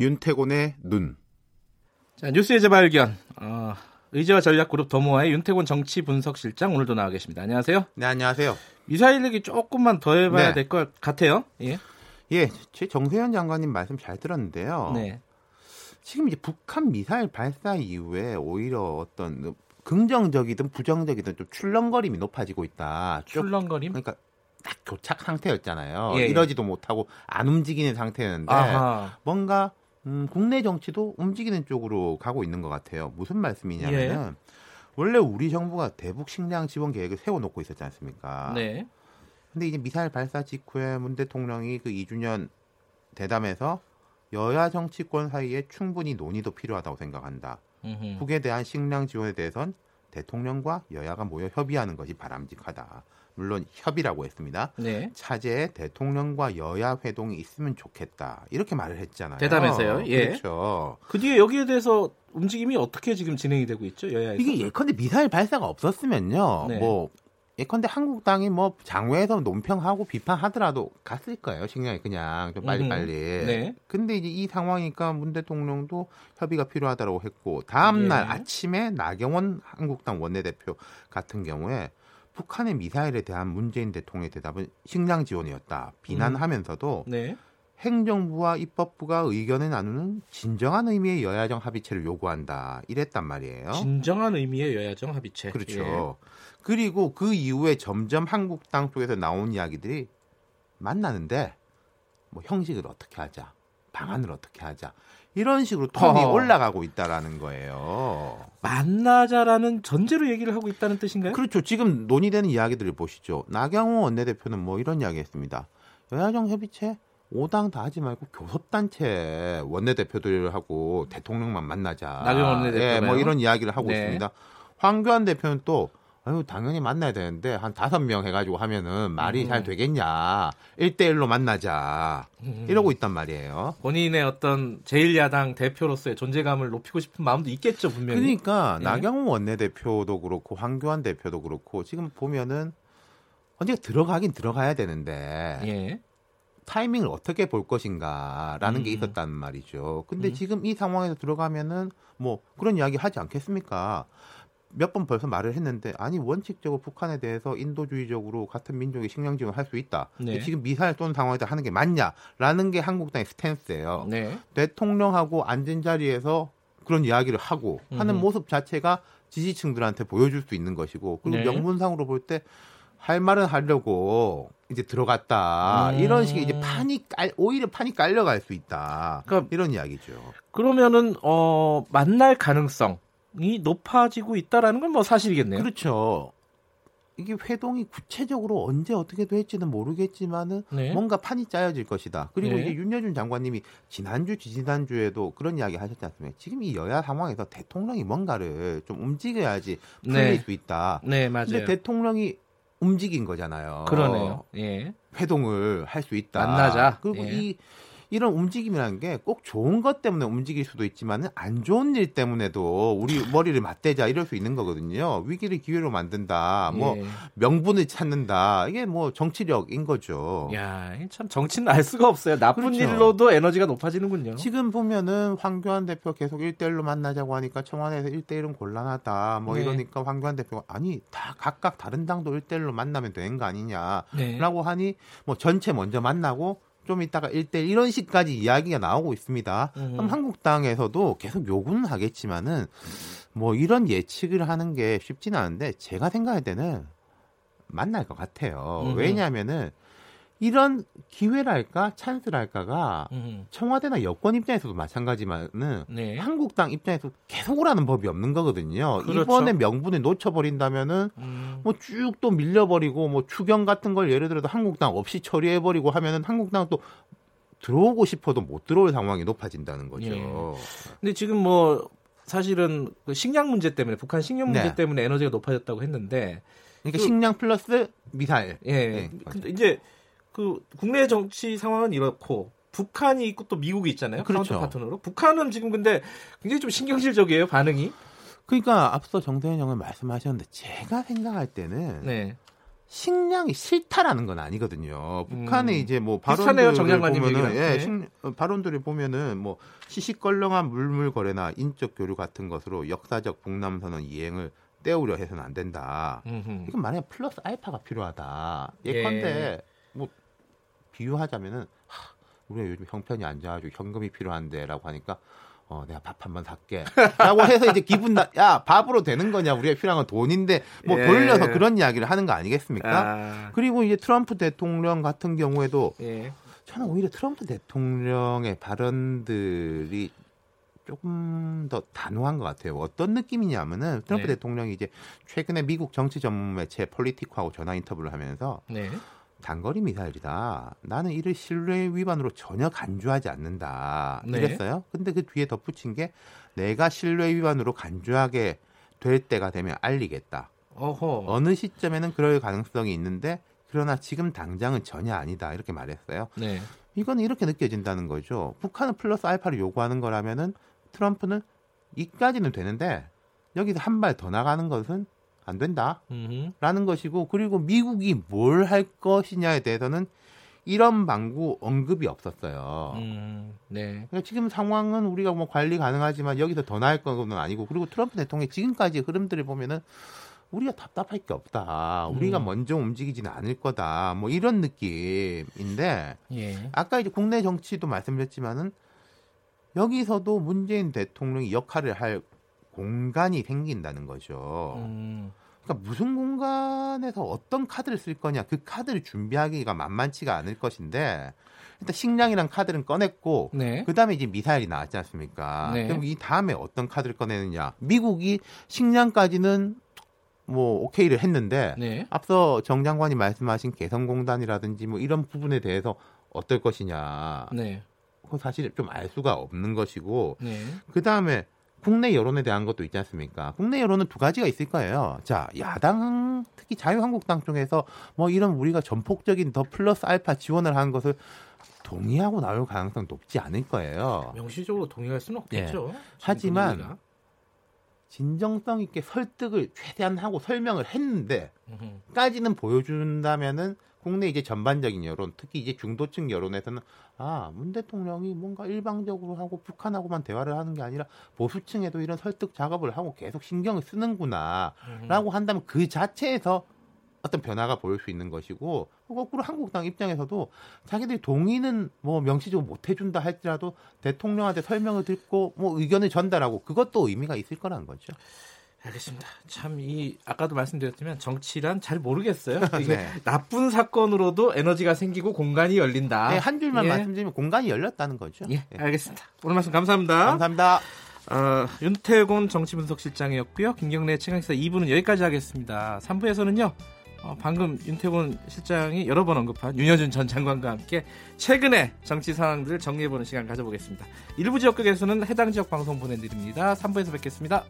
윤태곤의 눈. 자, 뉴스의 재발견. 어, 의제와 전략그룹 더모아의 윤태곤 정치 분석실장 오늘도 나와 계십니다. 안녕하세요. 네, 안녕하세요. 미사일 얘기 조금만 더 해봐야 네. 될것 같아요. 예. 예, 제 정세현 장관님 말씀 잘 들었는데요. 네. 지금 이제 북한 미사일 발사 이후에 오히려 어떤 긍정적이든 부정적이든 좀 출렁거림이 높아지고 있다. 쭉 출렁거림. 그러니까 딱 교착 상태였잖아요. 예, 예. 이러지도 못하고 안 움직이는 상태였는데 아하. 뭔가 음, 국내 정치도 움직이는 쪽으로 가고 있는 것 같아요. 무슨 말씀이냐면은 예. 원래 우리 정부가 대북 식량 지원 계획을 세워놓고 있었지 않습니까? 네. 근데 이제 미사일 발사 직후에 문 대통령이 그 2주년 대담에서 여야 정치권 사이에 충분히 논의도 필요하다고 생각한다. 음흠. 북에 대한 식량 지원에 대해선 대통령과 여야가 모여 협의하는 것이 바람직하다. 물론 협의라고 했습니다. 네. 차제에 대통령과 여야 회동이 있으면 좋겠다. 이렇게 말을 했잖아요. 대담에서요? 예. 그렇죠. 그 뒤에 여기에 대해서 움직임이 어떻게 지금 진행이 되고 있죠? 여야에서. 이게 예컨대 미사일 발사가 없었으면요. 네. 뭐 예컨대 한국당이 뭐 장외에서 논평하고 비판하더라도 갔을 거예요. 식량이 그냥 좀 빨리빨리. 네. 근데 이제 이 상황이니까 문 대통령도 협의가 필요하다고 했고 다음 날 예. 아침에 나경원 한국당 원내대표 같은 경우에 북한의 미사일에 대한 문재인 대통령의 대답은 식량 지원이었다. 비난하면서도 네. 행정부와 입법부가 의견을 나누는 진정한 의미의 여야정 합의체를 요구한다. 이랬단 말이에요. 진정한 의미의 여야정 합의체. 어? 예. 그렇죠. 그리고 그 이후에 점점 한국당 쪽에서 나온 이야기들이 만나는데 뭐 형식을 어떻게 하자, 방안을 어떻게 하자 이런 식으로 톤이 어허. 올라가고 있다라는 거예요. 만나자라는 전제로 얘기를 하고 있다는 뜻인가요? 그렇죠. 지금 논의되는 이야기들을 보시죠. 나경원 원내대표는 뭐 이런 이야기 했습니다. 여야정 협의체 5당 다 하지 말고 교섭단체 원내대표들하고 대통령만 만나자. 나경원 원내대표가요? 예, 뭐 이런 이야기를 하고 네. 있습니다. 황교안 대표는 또 아유 당연히 만나야 되는데 한 다섯 명 해가지고 하면은 말이 음. 잘 되겠냐. 1대1로 만나자. 음. 이러고 있단 말이에요. 본인의 어떤 제1야당 대표로서의 존재감을 높이고 싶은 마음도 있겠죠, 분명히. 그러니까 예. 나경원 원내대표도 그렇고 황교안 대표도 그렇고 지금 보면은 언제가 들어가긴 들어가야 되는데 예. 타이밍을 어떻게 볼 것인가라는 게 음. 있었단 말이죠. 근데 음. 지금 이 상황에서 들어가면은 뭐 그런 이야기 하지 않겠습니까? 몇 번 벌써 말을 했는데 아니 원칙적으로 북한에 대해서 인도주의적으로 같은 민족의 식량 지원을 할 수 있다. 네. 지금 미사일 쏜 상황에서 하는 게 맞냐라는 게 한국당의 스탠스예요. 네. 대통령하고 앉은 자리에서 그런 이야기를 하고 하는 음흠. 모습 자체가 지지층들한테 보여줄 수 있는 것이고 그리고 네. 명분상으로 볼때 할 말은 하려고 이제 들어갔다 음. 이런 식의 이제 판이 깔 오히려 판이 깔려갈 수 있다 그러니까 이런 이야기죠. 그러면은 어 만날 가능성이 높아지고 있다라는 건 뭐 사실이겠네요. 그렇죠. 이게 회동이 구체적으로 언제 어떻게 될지는 모르겠지만은 네. 뭔가 판이 짜여질 것이다. 그리고 네. 이제 윤여준 장관님이 지난주, 지지난주에도 그런 이야기 하셨지 않습니까? 지금 이 여야 상황에서 대통령이 뭔가를 좀 움직여야지 풀릴 네. 수 있다. 네, 맞아요. 근데 대통령이 움직인 거잖아요. 그러네요. 예. 회동을 할 수 있다. 만나자. 그리고 예. 이 이런 움직임이라는 게 꼭 좋은 것 때문에 움직일 수도 있지만은 안 좋은 일 때문에도 우리 머리를 맞대자 이럴 수 있는 거거든요. 위기를 기회로 만든다. 뭐 예. 명분을 찾는다. 이게 뭐 정치력인 거죠. 야, 이참 정치는 알 수가 없어요. 나쁜 그렇죠. 일로도 에너지가 높아지는군요. 지금 보면은 황교안 대표 계속 1대1로 만나자고 하니까 청와대에서 1대1은 곤란하다. 뭐 네. 이러니까 황교안 대표가 아니 다 각각 다른 당도 1대1로 만나면 되는 거 아니냐라고 네. 하니 뭐 전체 먼저 만나고 좀 이따가 1대1 이런 식까지 이야기가 나오고 있습니다. 음. 그럼 한국당에서도 계속 요구는 하겠지만은 뭐 이런 예측을 하는 게 쉽지는 않은데 제가 생각할 때는 만날 것 같아요. 음흠. 왜냐하면은 이런 기회랄까 찬스랄까가 음. 청와대나 여권 입장에서도 마찬가지만은 네. 한국당 입장에서 계속 오라는 법이 없는 거거든요. 그렇죠. 이번에 명분을 놓쳐버린다면은 음. 뭐쭉 또 밀려버리고 뭐 추경 같은 걸 예를 들어도 한국당 없이 처리해버리고 하면은 한국당 또 들어오고 싶어도 못 들어올 상황이 높아진다는 거죠. 예. 근데 지금 뭐 사실은 그 식량 문제 때문에 북한 식량 문제 네. 때문에 에너지가 높아졌다고 했는데 그러니까 그- 식량 플러스 미사일. 예. 네, 근데 이제 그 국내 정치 상황은 이렇고 북한이 있고 또 미국이 있잖아요. 그렇죠. 파트너로. 북한은 지금 근데 굉장히 좀 신경질적이에요, 반응이. 그러니까 앞서 정세현 형은 말씀하셨는데 제가 생각할 때는 네. 식량이 싫다라는 건 아니거든요. 북한의 음. 이제 뭐 발언들을 보면은. 예, 네. 식- 어, 발언들을 보면은 뭐 시시껄렁한 물물 거래나 인적 교류 같은 것으로 역사적 북남선언 이행을 떼우려 해서는 안 된다. 음흠. 이건 만약에 플러스 알파가 필요하다. 예. 예컨대 뭐 비유하자면은 하, 우리가 요즘 형편이 안 좋아가지고 현금이 필요한데라고 하니까 어 내가 밥 한 번 살게 라고 해서 이제 기분 나 야 밥으로 되는 거냐 우리가 필요한 건 돈인데 뭐 예. 돌려서 그런 이야기를 하는 거 아니겠습니까? 아, 그리고 이제 트럼프 대통령 같은 경우에도 예. 저는 오히려 트럼프 대통령의 발언들이 조금 더 단호한 것 같아요. 어떤 느낌이냐면은 트럼프 네. 대통령이 이제 최근에 미국 정치 전문 매체 폴리티코하고 전화 인터뷰를 하면서 네. 단거리 미사일이다. 나는 이를 신뢰 위반으로 전혀 간주하지 않는다. 네. 이랬어요. 근데 그 뒤에 덧붙인 게 내가 신뢰 위반으로 간주하게 될 때가 되면 알리겠다. 어허. 어느 시점에는 그럴 가능성이 있는데 그러나 지금 당장은 전혀 아니다. 이렇게 말했어요. 네. 이건 이렇게 느껴진다는 거죠. 북한은 플러스 알파를 요구하는 거라면은 트럼프는 이까지는 되는데 여기서 한 발 더 나가는 것은 안 된다. 음흠. 라는 것이고 그리고 미국이 뭘 할 것이냐에 대해서는 이런 방구 언급이 없었어요. 음, 네. 그러니까 지금 상황은 우리가 뭐 관리 가능하지만 여기서 더 나을 건 아니고 그리고 트럼프 대통령의 지금까지 흐름들을 보면은 우리가 답답할 게 없다. 우리가 음. 먼저 움직이지는 않을 거다. 뭐 이런 느낌인데 예. 아까 이제 국내 정치도 말씀드렸지만은 여기서도 문재인 대통령이 역할을 할 공간이 생긴다는 거죠. 음, 그러니까 무슨 공간에서 어떤 카드를 쓸 거냐 그 카드를 준비하기가 만만치가 않을 것인데 일단 식량이란 카드는 꺼냈고 네. 그 다음에 이제 미사일이 나왔지 않습니까? 네. 그럼 이 다음에 어떤 카드를 꺼내느냐? 미국이 식량까지는 뭐 오케이를 했는데 네. 앞서 정 장관이 말씀하신 개성공단이라든지 뭐 이런 부분에 대해서 어떨 것이냐? 네. 그건 사실 좀 알 수가 없는 것이고 네. 그 다음에 국내 여론에 대한 것도 있지 않습니까? 국내 여론은 두 가지가 있을 거예요. 자, 야당, 특히 자유한국당 쪽에서 뭐 이런 우리가 전폭적인 더 플러스 알파 지원을 하는 것을 동의하고 나올 가능성 높지 않을 거예요. 명시적으로 동의할 수는 없겠죠. 예. 하지만 지금 진정성 있게 설득을 최대한 하고 설명을 했는데, 분위기가. 음흠. 까지는 보여준다면은 국내 이제 전반적인 여론, 특히 이제 중도층 여론에서는 아, 문 대통령이 뭔가 일방적으로 하고 북한하고만 대화를 하는 게 아니라 보수층에도 이런 설득 작업을 하고 계속 신경을 쓰는구나. 음흠. 라고 한다면 그 자체에서 어떤 변화가 보일 수 있는 것이고 거꾸로 한국당 입장에서도 자기들이 동의는 뭐 명시적으로 못 해준다 할지라도 대통령한테 설명을 듣고 뭐 의견을 전달하고 그것도 의미가 있을 거라는 거죠. 알겠습니다. 참 이 아까도 말씀드렸지만 정치란 잘 모르겠어요. 이게 네. 나쁜 사건으로도 에너지가 생기고 공간이 열린다. 네, 한 줄만 예. 말씀드리면 공간이 열렸다는 거죠. 예, 네. 알겠습니다. 오늘 말씀 감사합니다. 감사합니다. 어, 윤태곤 정치분석실장이었고요. 김경래 최강시사 2부는 여기까지 하겠습니다. 3부에서는요. 어, 방금 윤태곤 실장이 여러 번 언급한 윤여준 전 장관과 함께 최근의 정치 상황들을 정리해보는 시간 가져보겠습니다. 일부 지역국에서는 해당 지역 방송 보내드립니다. 3부에서 뵙겠습니다.